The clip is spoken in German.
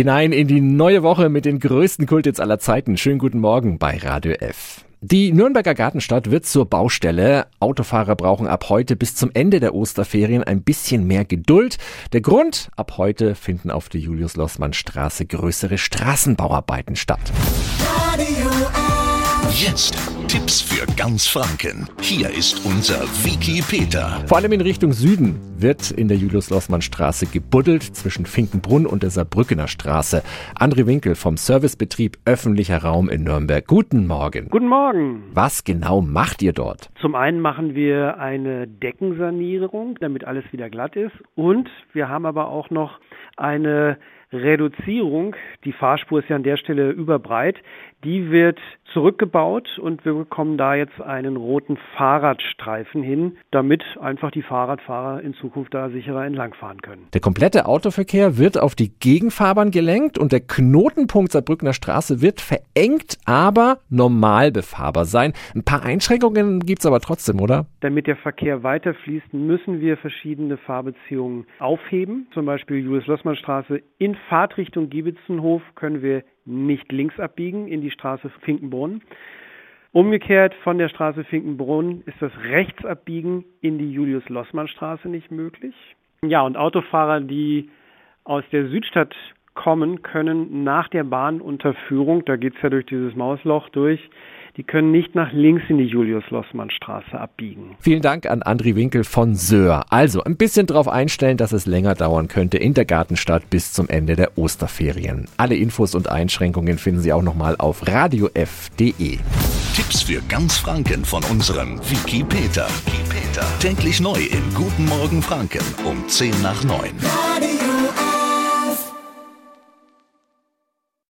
Hinein in die neue Woche mit den größten Kultits aller Zeiten. Schönen guten Morgen bei Radio F. Die Nürnberger Gartenstadt wird zur Baustelle. Autofahrer brauchen ab heute bis zum Ende der Osterferien ein bisschen mehr Geduld. Der Grund, ab heute finden auf der Julius-Lossmann-Straße größere Straßenbauarbeiten statt. Radio F. Jetzt Tipps für ganz Franken. Hier ist unser Wiki Peter. Vor allem in Richtung Süden wird in der Julius-Lossmann-Straße gebuddelt zwischen Finkenbrunn und der Saarbrückener Straße. André Winkel vom Servicebetrieb Öffentlicher Raum in Nürnberg. Guten Morgen. Guten Morgen. Was genau macht ihr dort? Zum einen machen wir eine Deckensanierung, damit alles wieder glatt ist. Und wir haben aber auch noch eine Reduzierung. Die Fahrspur ist ja an der Stelle überbreit. Die wird zurückgebaut und wir bekommen da jetzt einen roten Fahrradstreifen hin, damit einfach die Fahrradfahrer in Zukunft da sicherer entlangfahren können. Der komplette Autoverkehr wird auf die Gegenfahrbahn gelenkt und der Knotenpunkt Saarbrückner Straße wird verengt, aber normal befahrbar sein. Ein paar Einschränkungen gibt's aber trotzdem, oder? Damit der Verkehr weiterfließt, müssen wir verschiedene Fahrbeziehungen aufheben. Zum Beispiel Julius-Lossmann-Straße in Fahrtrichtung Giebitzenhof können wir nicht links abbiegen in die Straße Finkenbrunn. Umgekehrt von der Straße Finkenbrunn ist das Rechtsabbiegen in die Julius-Lossmann-Straße nicht möglich. Ja, und Autofahrer, die aus der Südstadt kommen, können nach der Bahnunterführung, da geht's ja durch dieses Mausloch durch, die können nicht nach links in die Julius-Lossmann-Straße abbiegen. Vielen Dank an André Winkel von Söhr. Also ein bisschen darauf einstellen, dass es länger dauern könnte in der Gartenstadt bis zum Ende der Osterferien. Alle Infos und Einschränkungen finden Sie auch nochmal auf radiof.de. Tipps für ganz Franken von unserem Wiki Peter. Täglich neu in Guten Morgen Franken um 10 nach 9. Radio